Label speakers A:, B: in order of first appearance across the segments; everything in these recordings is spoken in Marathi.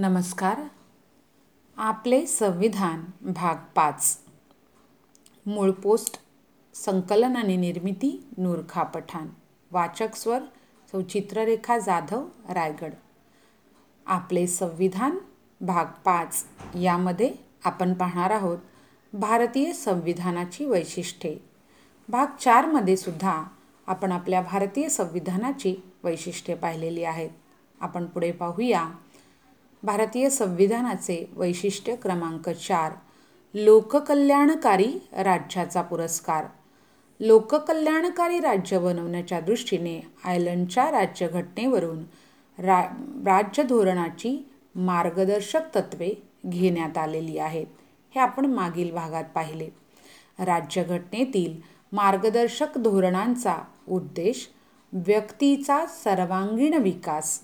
A: नमस्कार. आपले संविधान भाग पाच. मूळ पोस्ट संकलन आणि निर्मिती नूरखा पठाण. वाचक स्वर सौ चित्ररेखा जाधव रायगड. आपले संविधान भाग पाच. यामध्ये आपण पाहणार आहोत भारतीय संविधानाची वैशिष्ट्ये. भाग चारमध्ये सुद्धा आपण आपल्या भारतीय संविधानाची वैशिष्ट्ये पाहिलेली आहेत. आपण पुढे पाहूया. भारतीय संविधानाचे वैशिष्ट्य क्रमांक चार लोककल्याणकारी राज्याचा पुरस्कार. लोककल्याणकारी राज्य बनवण्याच्या दृष्टीने आयर्लंडच्या राज्यघटनेवरून रा राज्य धोरणाची मार्गदर्शक तत्त्वे घेण्यात आलेली आहेत हे आपण मागील भागात पाहिले. राज्यघटनेतील मार्गदर्शक धोरणांचा उद्देश व्यक्तीचा सर्वांगीण विकास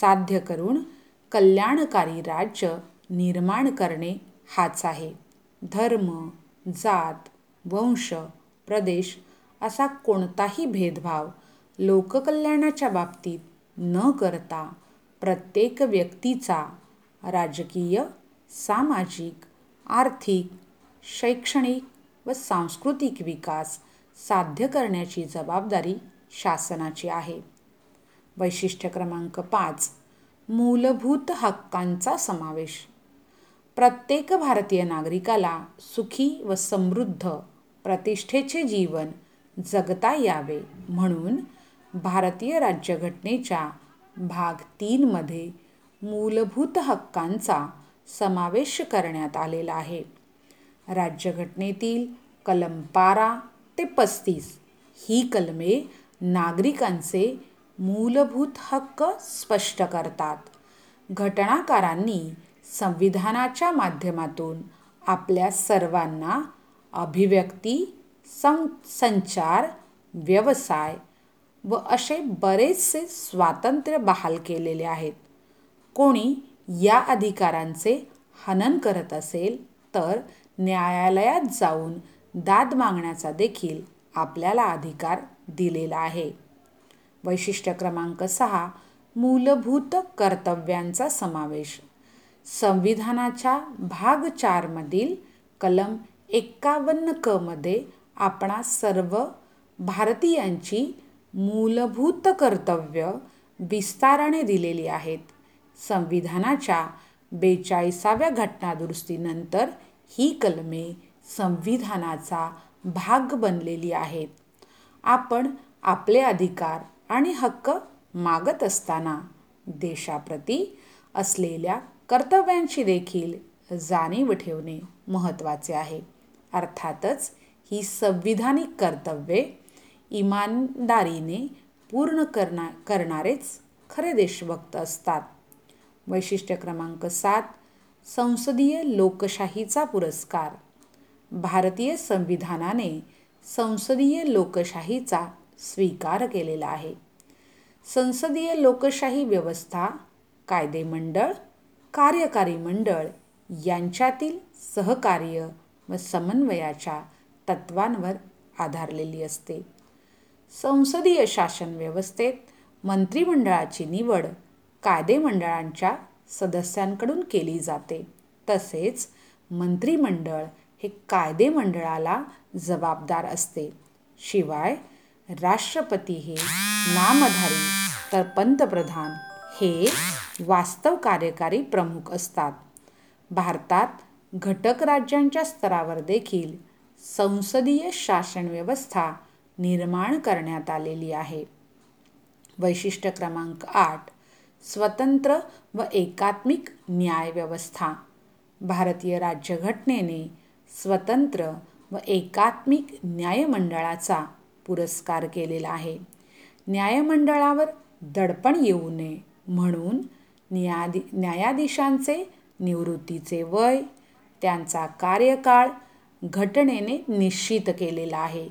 A: साध्य करून कल्याणकारी राज्य निर्माण करणे हाच आहे. धर्म जात वंश प्रदेश असा कोणताही भेदभाव लोककल्याणाच्या बाबतीत न करता प्रत्येक व्यक्तीचा राजकीय सामाजिक आर्थिक शैक्षणिक व सांस्कृतिक विकास साध्य करण्याची जबाबदारी शासनाची आहे. वैशिष्ट्य क्रमांक पाच मूलभूत हक्कांचा समावेश. प्रत्येक भारतीय नागरिकाला सुखी व समृद्ध प्रतिष्ठेचे जीवन जगता यावे म्हणून भारतीय राज्यघटनेच्या भाग तीनमध्ये मूलभूत हक्कांचा समावेश करण्यात आलेला आहे. राज्यघटनेतील कलम बारा ते पस्तीस ही कलमे नागरिकांचे मूलभूत हक्क स्पष्ट करतात. घटनाकारांनी संविधानाच्या माध्यमातून आपल्या सर्वांना अभिव्यक्ती सं संचार व्यवसाय व असे बरेचसे स्वातंत्र्य बहाल केलेले आहेत. कोणी या अधिकारांचे हनन करत असेल तर न्यायालयात जाऊन दाद मागण्याचा देखील आपल्याला अधिकार दिलेला आहे. वैशिष्ट्य क्रमांक सहा मूलभूत कर्तव्यांचा समावेश. संविधानाच्या भाग चारमधील कलम एक्कावन्न क मध्ये आपणा सर्व भारतीयांची मूलभूत कर्तव्य विस्ताराने दिलेली आहेत. संविधानाच्या बेचाळीसाव्या घटनादुरुस्तीनंतर ही कलमे संविधानाचा भाग बनलेली आहेत. आपण आपले अधिकार आणि हक्क मागत असताना देशाप्रती असलेल्या कर्तव्यांची देखील जाणीव ठेवणे महत्त्वाचे आहे. अर्थातच ही संविधानिक कर्तव्ये इमानदारीने पूर्ण करणार करणारेच खरे देशभक्त असतात. वैशिष्ट्य क्रमांक सात संसदीय लोकशाहीचा पुरस्कार. भारतीय संविधानाने संसदीय लोकशाहीचा स्वीकार केलेला आहे. संसदीय लोकशाही व्यवस्था कायदेमंडळ कार्यकारी मंडळ यांच्यातील सहकार्य व समन्वयाच्या तत्वांवर आधारलेली असते. संसदीय शासन व्यवस्थेत मंत्रिमंडळाची निवड कायदेमंडळांच्या सदस्यांकडून केली जाते. तसेच मंत्रिमंडळ हे कायदेमंडळाला जबाबदार असते. शिवाय राष्ट्रपती हे नामधारी तर पंतप्रधान हे वास्तव कार्यकारी प्रमुख असतात. भारतात घटक राज्यांच्या स्तरावर देखील संसदीय शासन व्यवस्था निर्माण करण्यात आलेली आहे. वैशिष्ट्य क्रमांक आठ स्वतंत्र व एकात्मिक न्यायव्यवस्था भारतीय राज्यघटनेने स्वतंत्र व एकात्मिक न्यायमंडळाचा पुरस्कार केलेला आहे. न्यायमंडळावर दडपण येऊ नये म्हणून न्यायाधी न्यायाधीशांचे निवृत्तीचे वय त्यांचा कार्यकाळ घटनेने निश्चित केलेला आहे.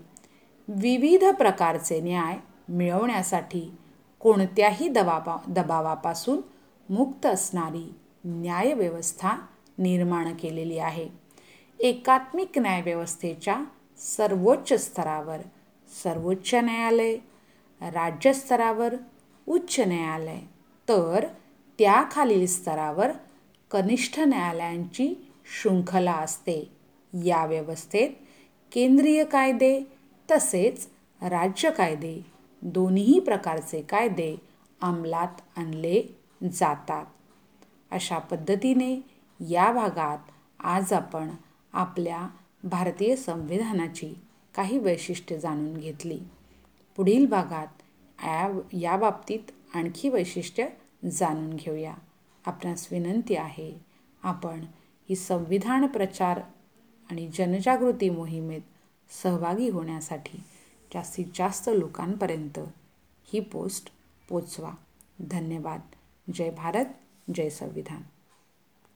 A: विविध प्रकारचे न्याय मिळवण्यासाठी कोणत्याही दबावा दबावापासून मुक्त असणारी न्यायव्यवस्था निर्माण केलेली आहे. एकात्मिक न्यायव्यवस्थेच्या सर्वोच्च स्तरावर सर्वोच्च न्यायालय राज्यस्तरावर उच्च न्यायालय. तर त्याखालील स्तरावर कनिष्ठ न्यायालयांची शृंखला असते. या व्यवस्थेत केंद्रीय कायदे तसेच राज्य कायदे दोन्ही प्रकारचे कायदे अंमलात आणले जातात. अशा पद्धतीने या भागात आज आपण आपल्या भारतीय संविधानाची काही वैशिष्ट्ये जाणून घेतली. पुढील भागात या या बाबतीत आणखी वैशिष्ट्य जाणून घेऊया. आपणास विनंती आहे आपण ही संविधान प्रचार आणि जनजागृती मोहिमेत सहभागी होण्यासाठी जास्तीत जास्त लोकांपर्यंत ही पोस्ट पोचवा. धन्यवाद. जय भारत जय संविधान.